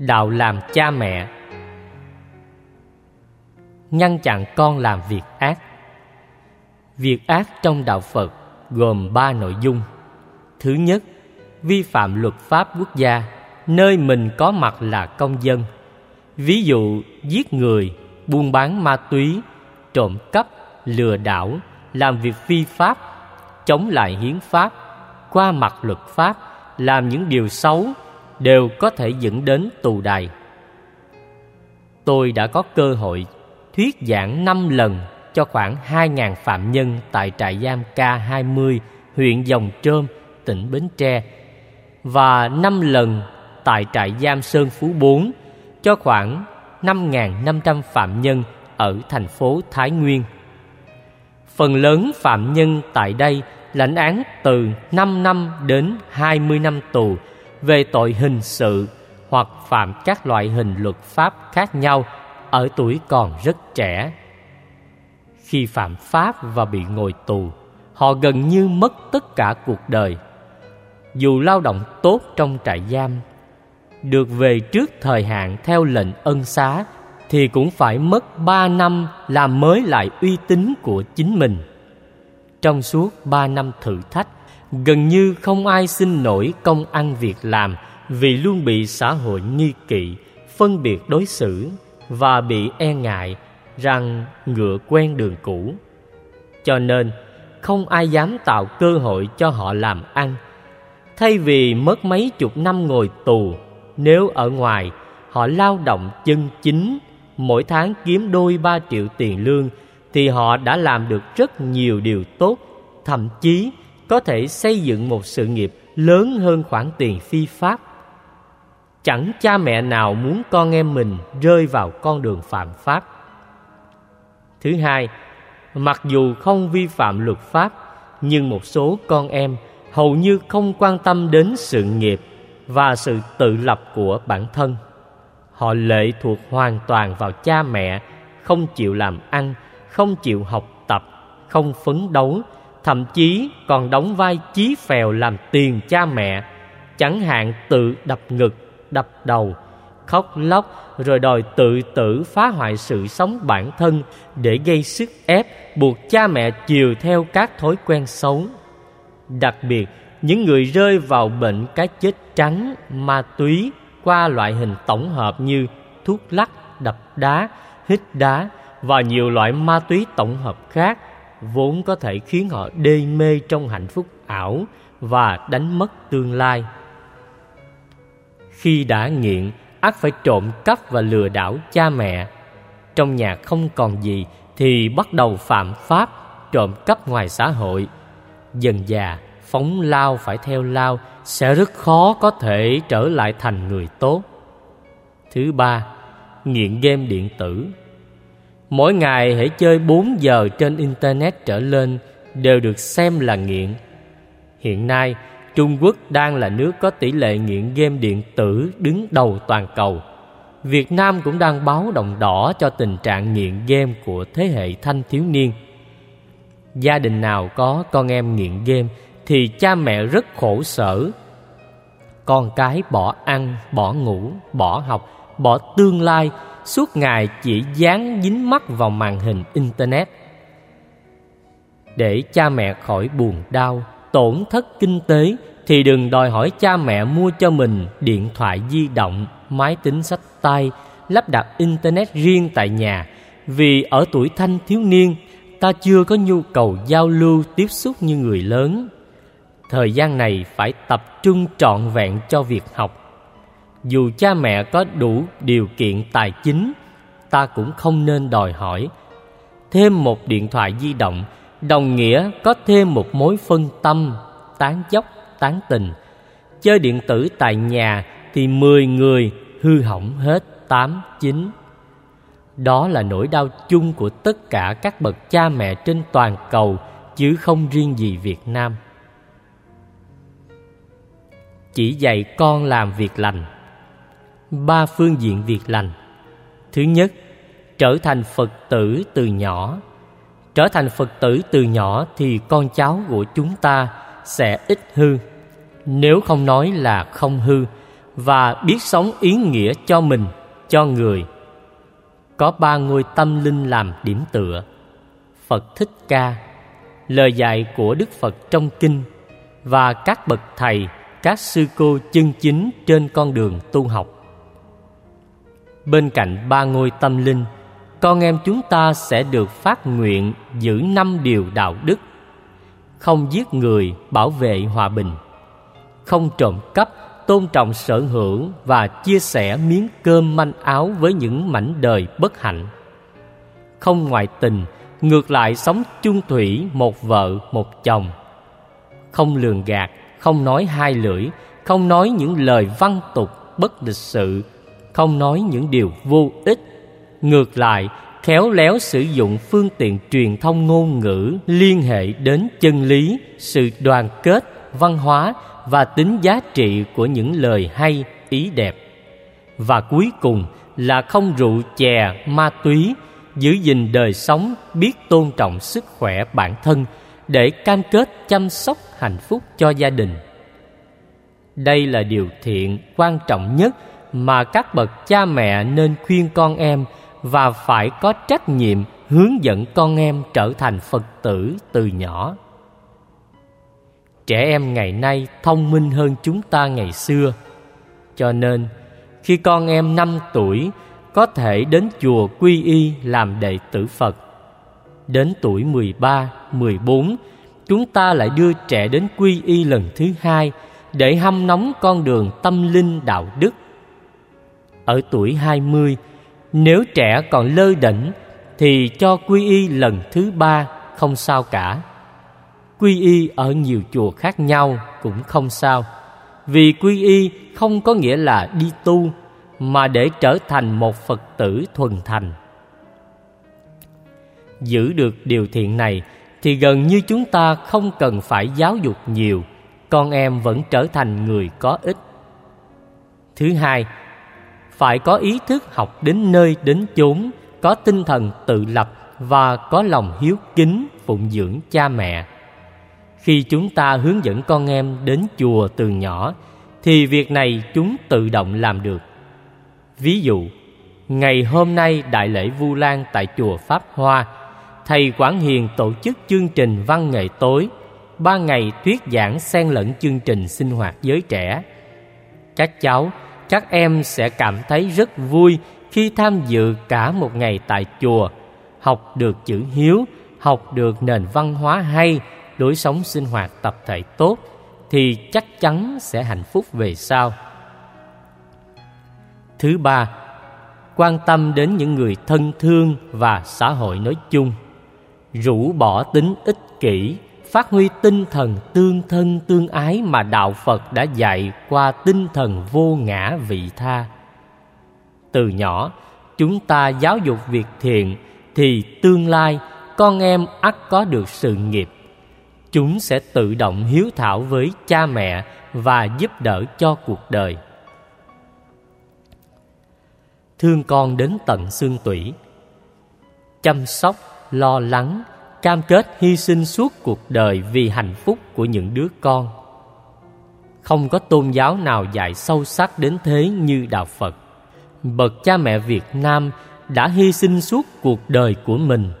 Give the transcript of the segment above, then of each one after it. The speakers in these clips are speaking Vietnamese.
đạo làm cha mẹ. Ngăn chặn con làm việc ác. Việc ác trong đạo phật gồm ba nội dung. Thứ nhất, vi phạm luật pháp quốc gia, nơi mình có mặt là công dân. Ví dụ, giết người, buôn bán ma túy, trộm cắp, lừa đảo, làm việc phi pháp, chống lại hiến pháp, qua mặt luật pháp, làm những điều xấu đều có thể dẫn đến tù đày tôi đã có cơ hội thuyết giảng năm lần cho khoảng 2.000 phạm nhân tại trại giam K20, huyện Dòng Trơm, tỉnh Bến Tre và năm lần tại trại giam Sơn Phú 4 cho khoảng 5.500 phạm nhân ở thành phố Thái Nguyên. Phần lớn phạm nhân tại đây lãnh án từ 5 năm đến 20 năm tù về tội hình sự hoặc phạm các loại hình luật pháp khác nhau ở tuổi còn rất trẻ. Khi phạm pháp và bị ngồi tù, họ gần như mất tất cả cuộc đời. Dù lao động tốt trong trại giam, được về trước thời hạn theo lệnh ân xá thì cũng phải mất ba năm làm mới lại uy tín của chính mình. Trong suốt ba năm thử thách, gần như không ai xin nổi công ăn việc làm vì luôn bị xã hội nghi kỵ, phân biệt đối xử và bị e ngại rằng ngựa quen đường cũ. Cho nên, không ai dám tạo cơ hội cho họ làm ăn. Thay vì mất mấy chục năm ngồi tù, nếu ở ngoài họ lao động chân chính, mỗi tháng kiếm đôi ba triệu tiền lương thì họ đã làm được rất nhiều điều tốt, thậm chí có thể xây dựng một sự nghiệp lớn hơn khoản tiền phi pháp. Chẳng cha mẹ nào muốn con em mình rơi vào con đường phạm pháp. Thứ hai, mặc dù không vi phạm luật pháp, nhưng một số con em hầu như không quan tâm đến sự nghiệp và sự tự lập của bản thân. Họ lệ thuộc hoàn toàn vào cha mẹ, không chịu làm ăn, không chịu học tập, không phấn đấu, thậm chí còn đóng vai chí phèo làm tiền cha mẹ, chẳng hạn tự đập ngực, đập đầu, khóc lóc rồi đòi tự tử phá hoại sự sống bản thân để gây sức ép buộc cha mẹ chiều theo các thói quen xấu. Đặc biệt, những người rơi vào bệnh cái chết trắng, ma túy qua loại hình tổng hợp như thuốc lắc, đập đá, hít đá và nhiều loại ma túy tổng hợp khác vốn có thể khiến họ đê mê trong hạnh phúc ảo và đánh mất tương lai. Khi đã nghiện, ắt phải trộm cắp và lừa đảo cha mẹ. Trong nhà không còn gì thì bắt đầu phạm pháp, trộm cắp ngoài xã hội. Dần già, phóng lao phải theo lao sẽ rất khó có thể trở lại thành người tốt. Thứ ba, nghiện game điện tử. Mỗi ngày hãy chơi 4 giờ trên internet trở lên đều được xem là nghiện. Hiện nay, Trung Quốc đang là nước có tỷ lệ nghiện game điện tử đứng đầu toàn cầu. Việt Nam cũng đang báo động đỏ cho tình trạng nghiện game của thế hệ thanh thiếu niên. Gia đình nào có con em nghiện game thì cha mẹ rất khổ sở. Con cái bỏ ăn, bỏ ngủ, bỏ học, bỏ tương lai, suốt ngày chỉ dán dính mắt vào màn hình internet. Để cha mẹ khỏi buồn đau, tổn thất kinh tế thì đừng đòi hỏi cha mẹ mua cho mình điện thoại di động, máy tính sách tay, lắp đặt internet riêng tại nhà vì ở tuổi thanh thiếu niên ta chưa có nhu cầu giao lưu tiếp xúc như người lớn. Thời gian này phải tập trung trọn vẹn cho việc học. Dù cha mẹ có đủ điều kiện tài chính, ta cũng không nên đòi hỏi thêm một điện thoại di động đồng nghĩa có thêm một mối phân tâm, tán dốc, tán tình. Chơi điện tử tại nhà thì 10 người hư hỏng hết 8, 9. Đó là nỗi đau chung của tất cả các bậc cha mẹ trên toàn cầu chứ không riêng gì Việt Nam. Chỉ dạy con làm việc lành. Ba phương diện việc lành. Thứ nhất, trở thành Phật tử từ nhỏ trở thành Phật tử từ nhỏ thì con cháu của chúng ta sẽ ít hư. Nếu không nói là không hư, và biết sống ý nghĩa cho mình, cho người. Có ba ngôi tâm linh làm điểm tựa. Phật Thích Ca, lời dạy của Đức Phật trong kinh và các bậc thầy, các sư cô chân chính trên con đường tu học. Bên cạnh ba ngôi tâm linh, con em chúng ta sẽ được phát nguyện giữ năm điều đạo đức không giết người bảo vệ hòa bình không trộm cắp tôn trọng sở hữu và chia sẻ miếng cơm manh áo với những mảnh đời bất hạnh. Không ngoại tình ngược lại sống chung thủy một vợ một chồng. Không lường gạt không nói hai lưỡi không nói những lời văn tục bất lịch sự không nói những điều vô ích. Ngược lại, khéo léo sử dụng phương tiện truyền thông ngôn ngữ liên hệ đến chân lý, sự đoàn kết, văn hóa và tính giá trị của những lời hay, ý đẹp. Và cuối cùng là không rượu chè, ma túy, giữ gìn đời sống, biết tôn trọng sức khỏe bản thân để cam kết chăm sóc hạnh phúc cho gia đình. Đây là điều thiện quan trọng nhất mà các bậc cha mẹ nên khuyên con em và phải có trách nhiệm hướng dẫn con em trở thành phật tử từ nhỏ trẻ em ngày nay thông minh hơn chúng ta ngày xưa cho nên khi con em năm tuổi có thể đến chùa quy y làm đệ tử Phật. Đến tuổi 13, 14, chúng ta lại đưa trẻ đến quy y lần thứ hai để hâm nóng con đường tâm linh đạo đức. Ở tuổi 20, nếu trẻ còn lơ đỉnh thì cho quy y lần thứ ba không sao cả. Quy y ở nhiều chùa khác nhau cũng không sao. Vì quy y không có nghĩa là đi tu mà để trở thành một Phật tử thuần thành. Giữ được điều thiện này thì gần như chúng ta không cần phải giáo dục nhiều, con em vẫn trở thành người có ích. Thứ hai, phải có ý thức học đến nơi đến chốn, có tinh thần tự lập và có lòng hiếu kính phụng dưỡng cha mẹ. Khi chúng ta hướng dẫn con em đến chùa từ nhỏ thì việc này chúng tự động làm được. Ví dụ, ngày hôm nay đại lễ Vu Lan tại chùa Pháp Hoa, thầy Quảng Hiền tổ chức chương trình văn nghệ tối, ba ngày thuyết giảng xen lẫn chương trình sinh hoạt giới trẻ. Các cháu các em sẽ cảm thấy rất vui khi tham dự cả một ngày tại chùa, học được chữ hiếu, học được nền văn hóa hay, lối sống sinh hoạt tập thể tốt thì chắc chắn sẽ hạnh phúc về sau. Thứ ba, quan tâm đến những người thân thương và xã hội nói chung. Rũ bỏ tính ích kỷ phát huy tinh thần tương thân tương ái mà đạo Phật đã dạy qua tinh thần vô ngã vị tha. Từ nhỏ, chúng ta giáo dục việc thiện thì tương lai con em ắt có được sự nghiệp. Chúng sẽ tự động hiếu thảo với cha mẹ và giúp đỡ cho cuộc đời. Thương con đến tận xương tủy, chăm sóc, lo lắng cam kết hy sinh suốt cuộc đời vì hạnh phúc của những đứa con. Không có tôn giáo nào dạy sâu sắc đến thế như đạo Phật. Bậc cha mẹ Việt Nam đã hy sinh suốt cuộc đời của mình,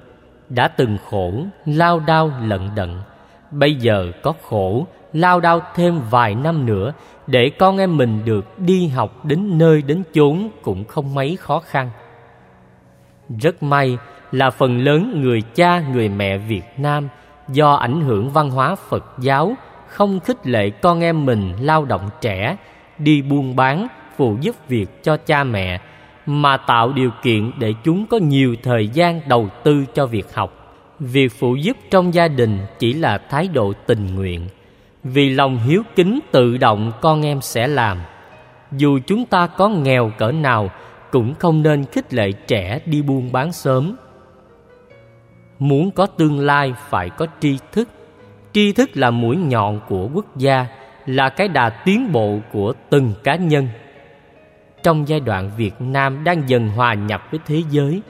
đã từng khổ, lao đao lận đận. Bây giờ có khổ, lao đao thêm vài năm nữa để con em mình được đi học đến nơi đến chốn cũng không mấy khó khăn. Rất may là phần lớn người cha người mẹ Việt Nam do ảnh hưởng văn hóa Phật giáo không khích lệ con em mình lao động trẻ, đi buôn bán, phụ giúp việc cho cha mẹ mà tạo điều kiện để chúng có nhiều thời gian đầu tư cho việc học. Việc phụ giúp trong gia đình chỉ là thái độ tình nguyện, vì lòng hiếu kính tự động con em sẽ làm. Dù chúng ta có nghèo cỡ nào cũng không nên khích lệ trẻ đi buôn bán sớm muốn có tương lai phải có tri thức. Tri thức là mũi nhọn của quốc gia là cái đà tiến bộ của từng cá nhân. Trong giai đoạn việt nam đang dần hòa nhập với thế giới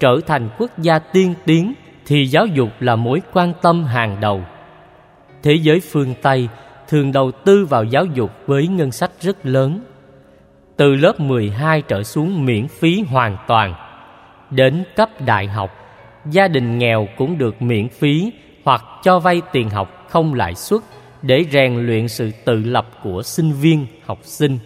trở thành quốc gia tiên tiến thì giáo dục là mối quan tâm hàng đầu. Thế giới phương tây thường đầu tư vào giáo dục với ngân sách rất lớn. Từ lớp 12 trở xuống miễn phí hoàn toàn. Đến cấp đại học, gia đình nghèo cũng được miễn phí hoặc cho vay tiền học không lãi suất để rèn luyện sự tự lập của sinh viên, học sinh.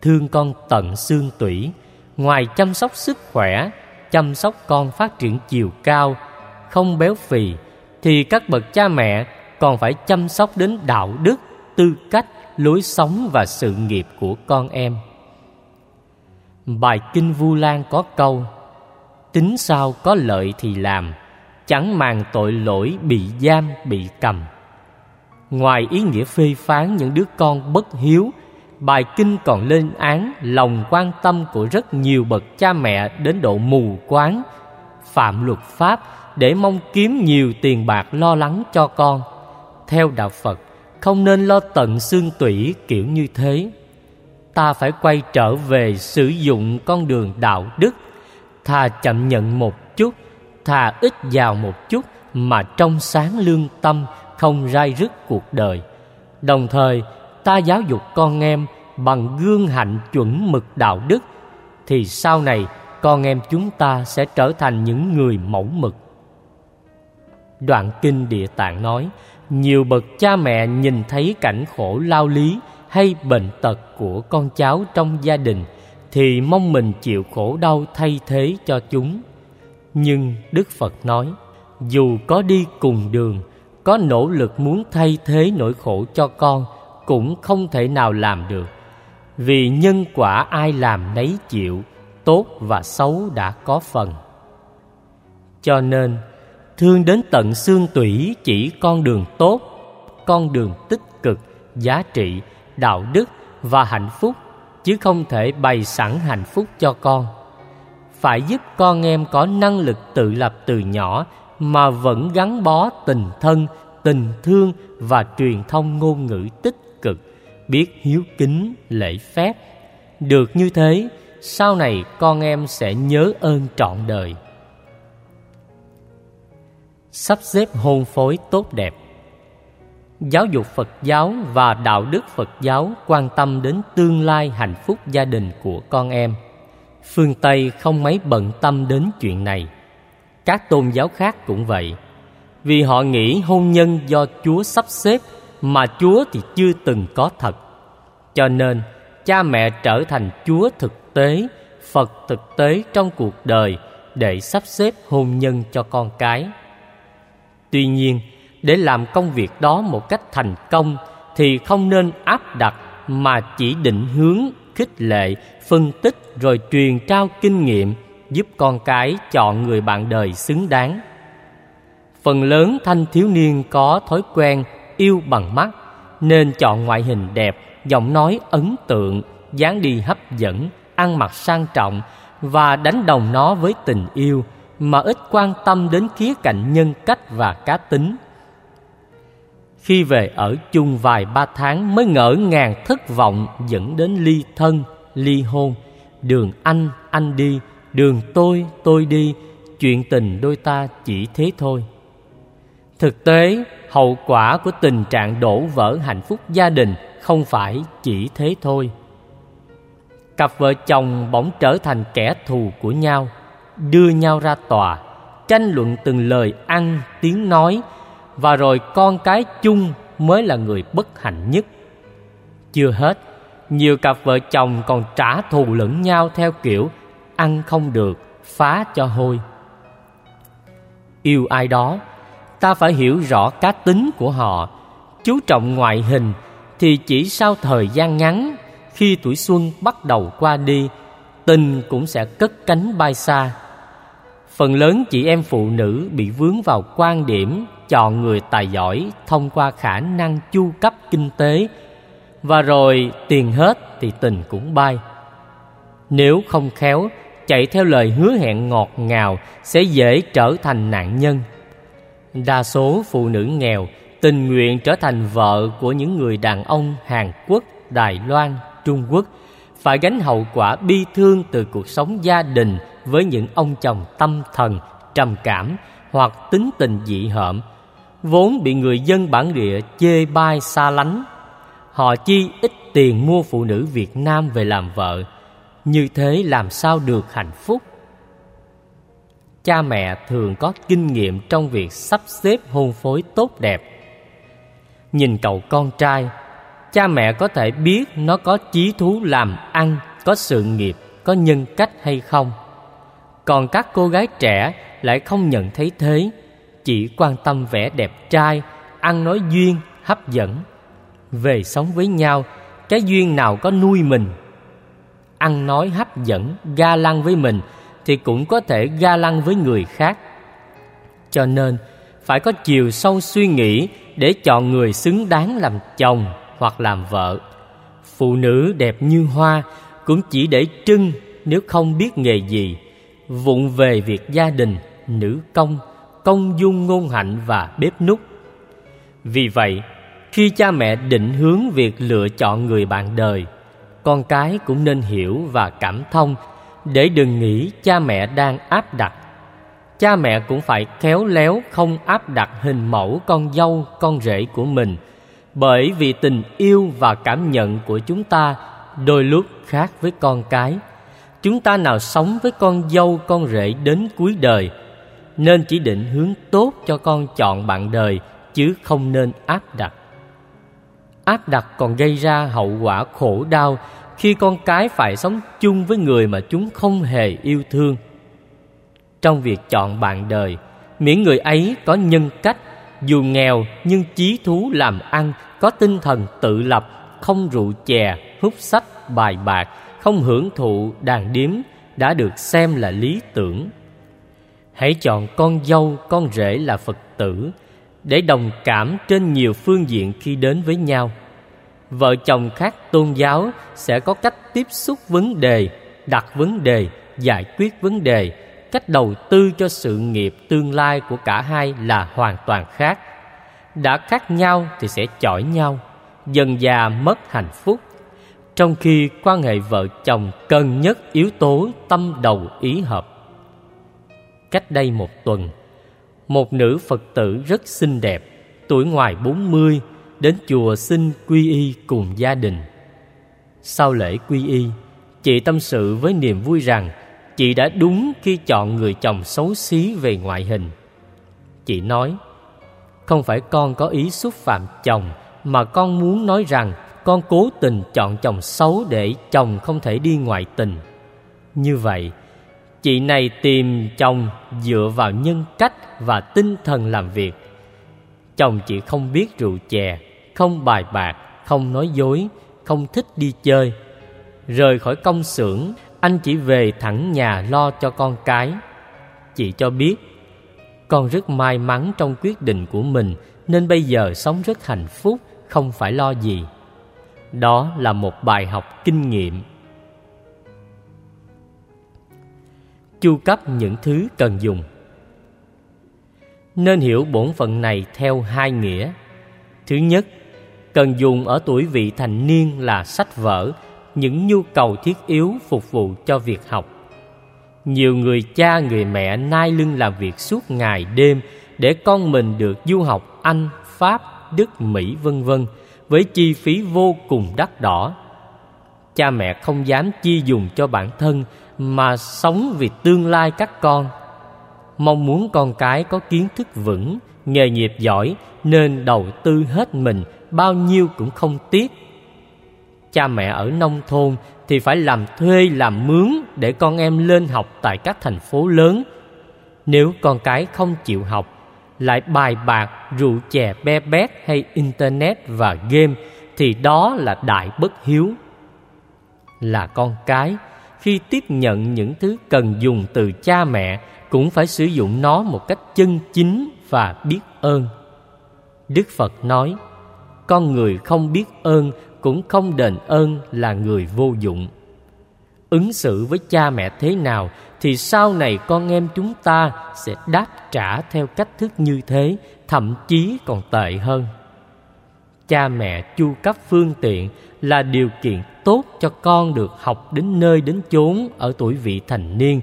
Thương con tận xương tủy, ngoài chăm sóc sức khỏe, chăm sóc con phát triển chiều cao, không béo phì, thì các bậc cha mẹ còn phải chăm sóc đến đạo đức, tư cách, lối sống và sự nghiệp của con em. Bài Kinh Vu Lan có câu Tính sao có lợi thì làm Chẳng màng tội lỗi bị giam, bị cầm. Ngoài ý nghĩa phê phán những đứa con bất hiếu Bài kinh còn lên án lòng quan tâm của rất nhiều bậc cha mẹ đến độ mù quáng Phạm luật pháp để mong kiếm nhiều tiền bạc lo lắng cho con. Theo Đạo Phật không nên lo tận xương tủy kiểu như thế. Ta phải quay trở về sử dụng con đường đạo đức Thà chậm nhận một chút Thà ít vào một chút Mà trong sáng lương tâm không rai rứt cuộc đời. Đồng thời, ta giáo dục con em bằng gương hạnh chuẩn mực đạo đức, thì sau này con em chúng ta sẽ trở thành những người mẫu mực. Đoạn kinh địa tạng nói, nhiều bậc cha mẹ nhìn thấy cảnh khổ lao lý hay bệnh tật của con cháu trong gia đình thì mong mình chịu khổ đau thay thế cho chúng. Nhưng đức phật nói, dù có đi cùng đường, có nỗ lực muốn thay thế nỗi khổ cho con cũng không thể nào làm được. Vì nhân quả ai làm nấy chịu, tốt và xấu đã có phần. Cho nên, thương đến tận xương tủy chỉ con đường tốt, con đường tích cực, giá trị, đạo đức và hạnh phúc chứ không thể bày sẵn hạnh phúc cho con phải giúp con em có năng lực tự lập từ nhỏ mà vẫn gắn bó tình thân, tình thương và truyền thông ngôn ngữ tích cực, biết hiếu kính, lễ phép. Được như thế, sau này con em sẽ nhớ ơn trọn đời. Sắp xếp hôn phối tốt đẹp Giáo dục Phật giáo và đạo đức Phật giáo quan tâm đến tương lai hạnh phúc gia đình của con em. Phương Tây không mấy bận tâm đến chuyện này – các tôn giáo khác cũng vậy. Vì họ nghĩ hôn nhân do Chúa sắp xếp Mà Chúa thì chưa từng có thật. Cho nên, cha mẹ trở thành Chúa thực tế, Phật thực tế trong cuộc đời Để sắp xếp hôn nhân cho con cái. Tuy nhiên để làm công việc đó một cách thành công Thì không nên áp đặt Mà chỉ định hướng, khích lệ, phân tích Rồi truyền trao kinh nghiệm giúp con cái chọn người bạn đời xứng đáng. Phần lớn thanh thiếu niên có thói quen yêu bằng mắt nên chọn ngoại hình đẹp, giọng nói ấn tượng, dáng đi hấp dẫn, ăn mặc sang trọng và đánh đồng nó với tình yêu mà ít quan tâm đến khía cạnh nhân cách và cá tính. Khi về ở chung vài ba tháng mới ngỡ ngàng thất vọng dẫn đến ly thân, ly hôn, đường anh, anh đi, Đường tôi, tôi đi, chuyện tình đôi ta chỉ thế thôi. Thực tế, hậu quả của tình trạng đổ vỡ hạnh phúc gia đình không phải chỉ thế thôi. Cặp vợ chồng bỗng trở thành kẻ thù của nhau, đưa nhau ra tòa, tranh luận từng lời ăn, tiếng nói, và rồi con cái chung mới là người bất hạnh nhất. Chưa hết, nhiều cặp vợ chồng còn trả thù lẫn nhau theo kiểu ăn không được, phá cho hôi. Yêu ai đó, ta phải hiểu rõ cá tính của họ, chú trọng ngoại hình thì chỉ sau thời gian ngắn, khi tuổi xuân bắt đầu qua đi, tình cũng sẽ cất cánh bay xa. Phần lớn chị em phụ nữ bị vướng vào quan điểm chọn người tài giỏi thông qua khả năng chu cấp kinh tế và rồi tiền hết thì tình cũng bay. Nếu không khéo chạy theo lời hứa hẹn ngọt ngào sẽ dễ trở thành nạn nhân. Đa số phụ nữ nghèo tình nguyện trở thành vợ của những người đàn ông Hàn Quốc, Đài Loan, Trung Quốc phải gánh hậu quả bi thương từ cuộc sống gia đình với những ông chồng tâm thần, trầm cảm hoặc tính tình dị hợm, vốn bị người dân bản địa chê bai xa lánh. Họ chi ít tiền mua phụ nữ Việt Nam về làm vợ. Như thế làm sao được hạnh phúc? Cha mẹ thường có kinh nghiệm trong việc sắp xếp hôn phối tốt đẹp. Nhìn cậu con trai Cha mẹ có thể biết nó có chí thú làm ăn Có sự nghiệp, có nhân cách hay không. Còn các cô gái trẻ lại không nhận thấy thế. Chỉ quan tâm vẻ đẹp trai Ăn nói duyên, hấp dẫn. Về sống với nhau cái duyên nào có nuôi mình? Ăn nói hấp dẫn ga lăng với mình thì cũng có thể ga lăng với người khác. Cho nên phải có chiều sâu suy nghĩ để chọn người xứng đáng làm chồng hoặc làm vợ. Phụ nữ đẹp như hoa cũng chỉ để trưng nếu không biết nghề gì. Vụng về việc gia đình nữ công công dung ngôn hạnh và bếp nút vì vậy, khi cha mẹ định hướng việc lựa chọn người bạn đời, con cái cũng nên hiểu và cảm thông để đừng nghĩ cha mẹ đang áp đặt. Cha mẹ cũng phải khéo léo không áp đặt hình mẫu con dâu, con rể của mình, bởi vì tình yêu và cảm nhận của chúng ta đôi lúc khác với con cái. Chúng ta nào sống với con dâu, con rể đến cuối đời nên chỉ định hướng tốt cho con chọn bạn đời, chứ không nên áp đặt. Áp đặt còn gây ra hậu quả khổ đau khi con cái phải sống chung với người mà chúng không hề yêu thương. Trong việc chọn bạn đời, miễn người ấy có nhân cách, dù nghèo nhưng chí thú làm ăn, có tinh thần tự lập, không rượu chè, hút sách, bài bạc, không hưởng thụ đàn điếm đã được xem là lý tưởng hãy chọn con dâu, con rể là phật tử, để đồng cảm trên nhiều phương diện khi đến với nhau. Vợ chồng khác tôn giáo sẽ có cách tiếp xúc vấn đề, đặt vấn đề, giải quyết vấn đề. Cách đầu tư cho sự nghiệp tương lai của cả hai là hoàn toàn khác. Đã khác nhau thì sẽ chọi nhau, dần già mất hạnh phúc. Trong khi quan hệ vợ chồng cần nhất yếu tố tâm đầu ý hợp cách đây một tuần một nữ Phật tử rất xinh đẹp, tuổi ngoài 40, đến chùa xin quy y cùng gia đình. Sau lễ quy y, chị tâm sự với niềm vui rằng chị đã đúng khi chọn người chồng xấu xí về ngoại hình. Chị nói, không phải con có ý xúc phạm chồng mà con muốn nói rằng con cố tình chọn chồng xấu để chồng không thể đi ngoại tình. Như vậy, Chị này tìm chồng dựa vào nhân cách và tinh thần làm việc. Chồng chị không biết rượu chè, không bài bạc, không nói dối, không thích đi chơi. Rời khỏi công xưởng, anh chỉ về thẳng nhà lo cho con cái. Chị cho biết, con rất may mắn trong quyết định của mình nên bây giờ sống rất hạnh phúc, không phải lo gì. Đó là một bài học kinh nghiệm chu cấp những thứ cần dùng. Nên hiểu bổn phận này theo hai nghĩa. Thứ nhất, cần dùng ở tuổi vị thành niên là sách vở, những nhu cầu thiết yếu phục vụ cho việc học. Nhiều người cha người mẹ nai lưng làm việc suốt ngày đêm để con mình được du học anh, pháp, đức, mỹ, vân vân, với chi phí vô cùng đắt đỏ. Cha mẹ không dám chi dùng cho bản thân mà sống vì tương lai các con. Mong muốn con cái có kiến thức vững, nghề nghiệp giỏi, nên đầu tư hết mình, bao nhiêu cũng không tiếc. Cha mẹ ở nông thôn thì phải làm thuê, làm mướn để con em lên học tại các thành phố lớn. Nếu con cái không chịu học, lại bài bạc, rượu chè, be bét hay internet và game, thì đó là đại bất hiếu. Là con cái khi tiếp nhận những thứ cần dùng từ cha mẹ, cũng phải sử dụng nó một cách chân chính và biết ơn. Đức phật nói, con người không biết ơn cũng không đền ơn là người vô dụng. Ứng xử với cha mẹ thế nào thì sau này con em chúng ta sẽ đáp trả theo cách thức như thế, thậm chí còn tệ hơn cha mẹ chu cấp phương tiện là điều kiện tốt cho con được học đến nơi đến chốn ở tuổi vị thành niên.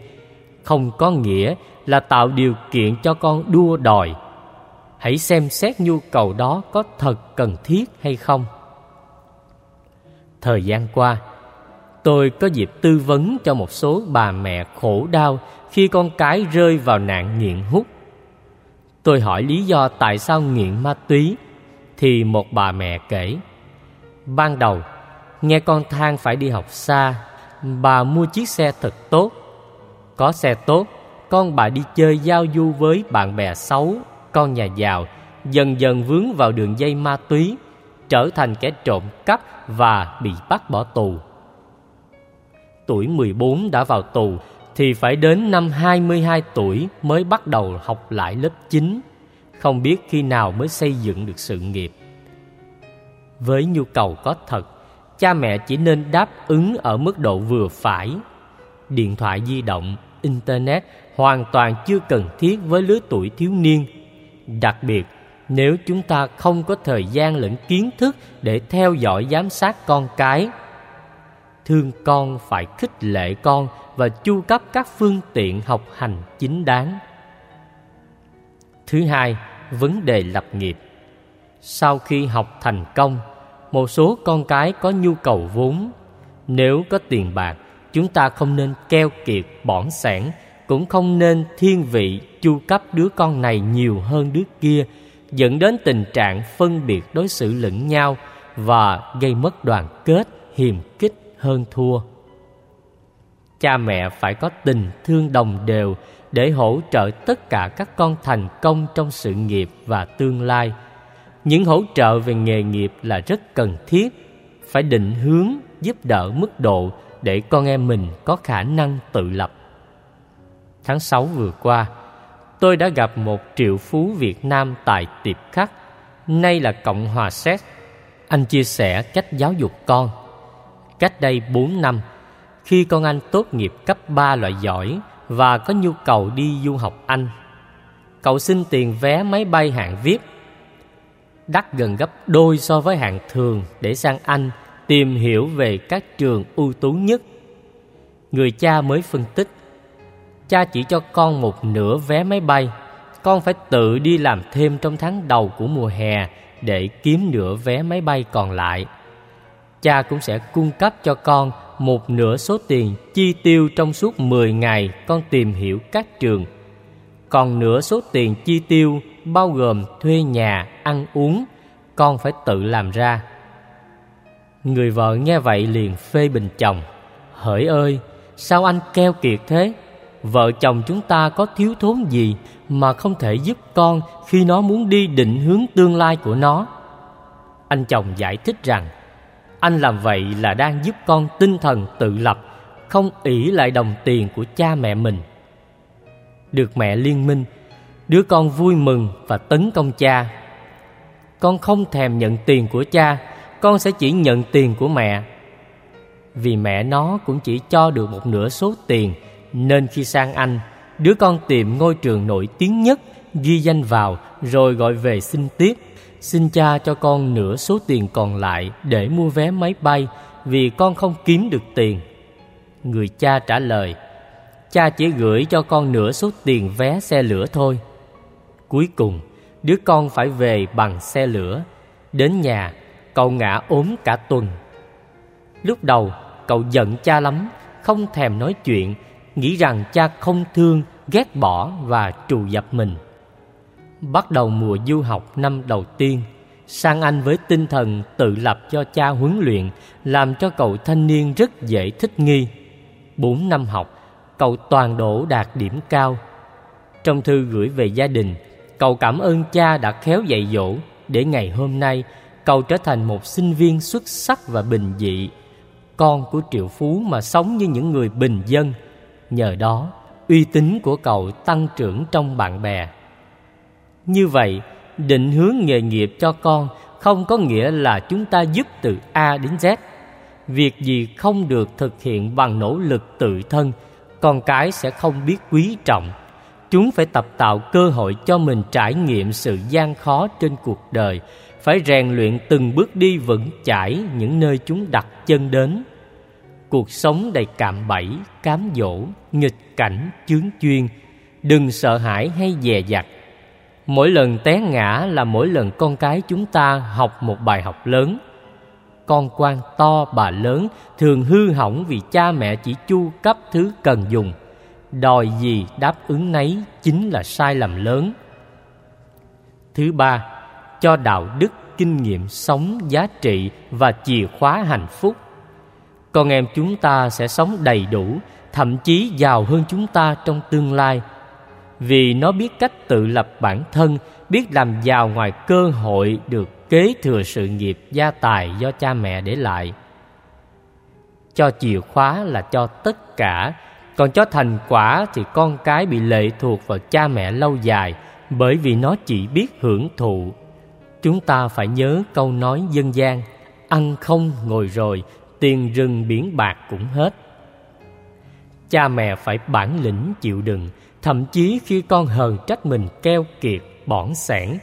Không có nghĩa là tạo điều kiện cho con đua đòi. Hãy xem xét nhu cầu đó có thật cần thiết hay không. Thời gian qua, tôi có dịp tư vấn cho một số bà mẹ khổ đau khi con cái rơi vào nạn nghiện hút. Tôi hỏi lý do tại sao nghiện ma túy thì một bà mẹ kể, Ban đầu, nghe con than phải đi học xa, Bà mua chiếc xe thật tốt. Có xe tốt, Con bà đi chơi giao du với bạn bè xấu, Con nhà giàu, Dần dần vướng vào đường dây ma túy, Trở thành kẻ trộm cắp Và bị bắt bỏ tù. Tuổi 14 đã vào tù Thì phải đến năm 22 tuổi Mới bắt đầu học lại lớp 9 không biết khi nào mới xây dựng được sự nghiệp. Với nhu cầu có thật, cha mẹ chỉ nên đáp ứng ở mức độ vừa phải. Điện thoại di động, internet hoàn toàn chưa cần thiết với lứa tuổi thiếu niên. Đặc biệt, nếu chúng ta không có thời gian lẫn kiến thức để theo dõi giám sát con cái, thương con phải khích lệ con và chu cấp các phương tiện học hành chính đáng thứ hai, vấn đề lập nghiệp. Sau khi học thành công, một số con cái có nhu cầu vốn. Nếu có tiền bạc, chúng ta không nên keo kiệt, bỏng sẻn, cũng không nên thiên vị, chu cấp đứa con này nhiều hơn đứa kia, dẫn đến tình trạng phân biệt đối xử lẫn nhau và gây mất đoàn kết, hiềm kích hơn thua. Cha mẹ phải có tình thương đồng đều để hỗ trợ tất cả các con thành công trong sự nghiệp và tương lai. Những hỗ trợ về nghề nghiệp là rất cần thiết, phải định hướng giúp đỡ mức độ để con em mình có khả năng tự lập. Tháng 6 vừa qua, tôi đã gặp một triệu phú Việt Nam tại tiệp khắc nay là Cộng hòa Séc. Anh chia sẻ cách giáo dục con. Cách đây 4 năm, khi con anh tốt nghiệp cấp 3 loại giỏi và có nhu cầu đi du học Anh cậu xin tiền vé máy bay hạng VIP đắt gần gấp đôi so với hạng thường để sang Anh tìm hiểu về các trường ưu tú nhất. Người cha mới phân tích, cha chỉ cho con một nửa vé máy bay, con phải tự đi làm thêm trong tháng đầu của mùa hè để kiếm nửa vé máy bay còn lại. Cha cũng sẽ cung cấp cho con một nửa số tiền chi tiêu trong suốt 10 ngày con tìm hiểu các trường. Còn nửa số tiền chi tiêu bao gồm thuê nhà, ăn uống, con phải tự làm ra. Người vợ nghe vậy liền phê bình chồng. Hỡi ơi, sao anh keo kiệt thế? Vợ chồng chúng ta có thiếu thốn gì mà không thể giúp con khi nó muốn đi định hướng tương lai của nó? Anh chồng giải thích rằng, anh làm vậy là đang giúp con tinh thần tự lập, không ỷ lại đồng tiền của cha mẹ mình. Được mẹ liên minh, Đứa con vui mừng và tấn công cha. Con không thèm nhận tiền của cha Con sẽ chỉ nhận tiền của mẹ. Vì mẹ nó cũng chỉ cho được một nửa số tiền Nên khi sang Anh Đứa con tìm ngôi trường nổi tiếng nhất Ghi danh vào rồi gọi về xin tiếp. Xin cha cho con nửa số tiền còn lại Để mua vé máy bay Vì con không kiếm được tiền Người cha trả lời Cha chỉ gửi cho con nửa số tiền vé xe lửa thôi Cuối cùng, đứa con phải về bằng xe lửa. Đến nhà, cậu ngã ốm cả tuần. Lúc đầu, cậu giận cha lắm, không thèm nói chuyện, nghĩ rằng cha không thương, ghét bỏ và trù dập mình. Bắt đầu mùa du học năm đầu tiên, sang Anh với tinh thần tự lập cho cha huấn luyện, làm cho cậu thanh niên rất dễ thích nghi. Bốn năm học, cậu toàn đổ đạt điểm cao. Trong thư gửi về gia đình, Cậu cảm ơn cha đã khéo dạy dỗ để ngày hôm nay cậu trở thành một sinh viên xuất sắc và bình dị, con của triệu phú mà sống như những người bình dân. Nhờ đó, uy tín của cậu tăng trưởng trong bạn bè. Như vậy, định hướng nghề nghiệp cho con không có nghĩa là chúng ta giúp từ A đến Z. Việc gì không được thực hiện bằng nỗ lực tự thân, con cái sẽ không biết quý trọng Chúng phải tập tạo cơ hội cho mình trải nghiệm sự gian khó trên cuộc đời, phải rèn luyện từng bước đi vững chãi những nơi chúng đặt chân đến. Cuộc sống đầy cạm bẫy, cám dỗ, nghịch cảnh, chướng chuyên, đừng sợ hãi hay dè dặt. Mỗi lần té ngã là mỗi lần con cái chúng ta học một bài học lớn. con quan to, bà lớn, thường hư hỏng vì cha mẹ chỉ chu cấp thứ cần dùng. Đòi gì đáp ứng nấy chính là sai lầm lớn. Thứ ba, cho đạo đức kinh nghiệm sống giá trị và chìa khóa hạnh phúc. Con em chúng ta sẽ sống đầy đủ, thậm chí giàu hơn chúng ta trong tương lai vì nó biết cách tự lập bản thân, biết làm giàu ngoài cơ hội được kế thừa sự nghiệp gia tài do cha mẹ để lại. Cho chìa khóa là cho tất cả, còn cho thành quả thì con cái bị lệ thuộc vào cha mẹ lâu dài bởi vì nó chỉ biết hưởng thụ. Chúng ta phải nhớ câu nói dân gian, ăn không ngồi rồi, tiền rừng biển bạc cũng hết. Cha mẹ phải bản lĩnh chịu đựng thậm chí khi con hờn trách mình keo kiệt bỏng sẻn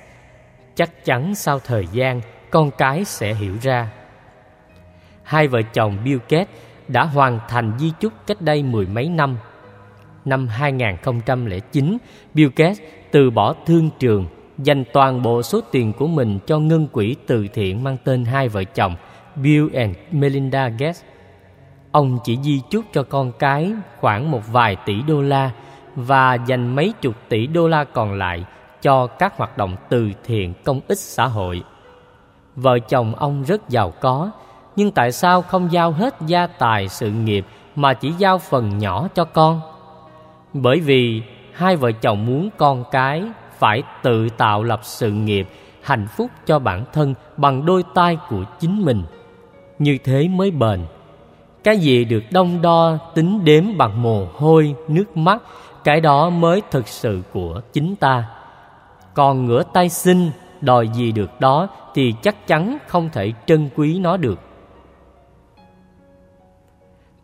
chắc chắn sau thời gian con cái sẽ hiểu ra hai vợ chồng Bill Gates đã hoàn thành di chúc cách đây mười mấy năm. Năm 2009, Bill Gates từ bỏ thương trường, dành toàn bộ số tiền của mình cho ngân quỹ từ thiện mang tên hai vợ chồng Bill and Melinda Gates. Ông chỉ di chúc cho con cái khoảng một vài tỷ đô la và dành mấy chục tỷ đô la còn lại cho các hoạt động từ thiện công ích xã hội. Vợ chồng ông rất giàu có, nhưng tại sao không giao hết gia tài sự nghiệp mà chỉ giao phần nhỏ cho con? Bởi vì hai vợ chồng muốn con cái phải tự tạo lập sự nghiệp hạnh phúc cho bản thân bằng đôi tay của chính mình. Như thế mới bền. Cái gì được đông đo tính đếm bằng mồ hôi, nước mắt, cái đó mới thực sự của chính ta. Còn ngửa tay xin đòi gì được đó thì chắc chắn không thể trân quý nó được.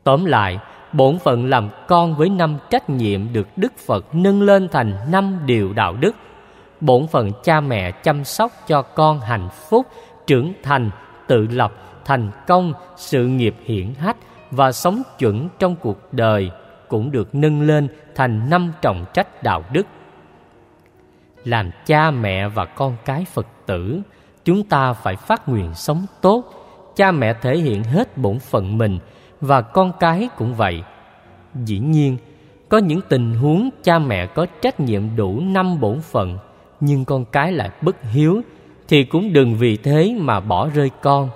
Tóm lại, bổn phận làm con với năm trách nhiệm được Đức Phật nâng lên thành năm điều đạo đức. Bổn phận cha mẹ chăm sóc cho con hạnh phúc, trưởng thành, tự lập, thành công, sự nghiệp hiển hách và sống chuẩn trong cuộc đời cũng được nâng lên thành năm trọng trách đạo đức. Làm cha mẹ và con cái Phật tử, chúng ta phải phát nguyện sống tốt. Cha mẹ thể hiện hết bổn phận mình – và con cái cũng vậy. Dĩ nhiên, có những tình huống cha mẹ có trách nhiệm đủ năm bổn phận, nhưng con cái lại bất hiếu, thì cũng đừng vì thế mà bỏ rơi con.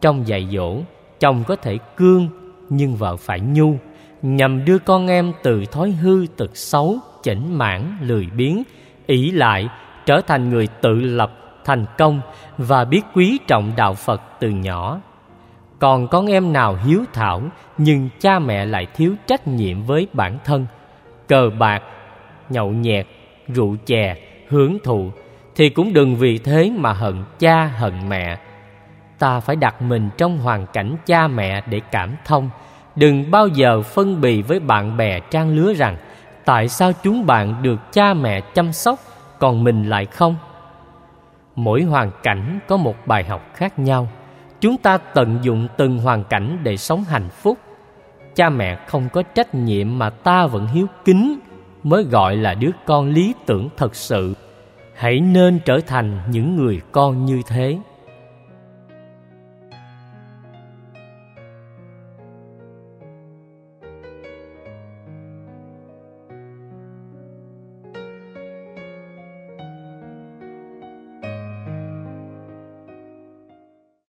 Trong dạy dỗ, chồng có thể cương, nhưng vợ phải nhu, nhằm đưa con em từ thói hư tật xấu, chỉnh mãn, lười biếng, ỷ lại, trở thành người tự lập, thành công và biết quý trọng đạo Phật từ nhỏ. Còn con em nào hiếu thảo nhưng cha mẹ lại thiếu trách nhiệm với bản thân cờ bạc nhậu nhẹt rượu chè hưởng thụ thì cũng đừng vì thế mà hận cha hận mẹ. Ta phải đặt mình trong hoàn cảnh cha mẹ để cảm thông đừng bao giờ phân bì với bạn bè trang lứa rằng, tại sao chúng bạn được cha mẹ chăm sóc, còn mình lại không? Mỗi hoàn cảnh có một bài học khác nhau. Chúng ta tận dụng từng hoàn cảnh để sống hạnh phúc. Cha mẹ không có trách nhiệm mà ta vẫn hiếu kính, mới gọi là đứa con lý tưởng thật sự. Hãy nên trở thành những người con như thế.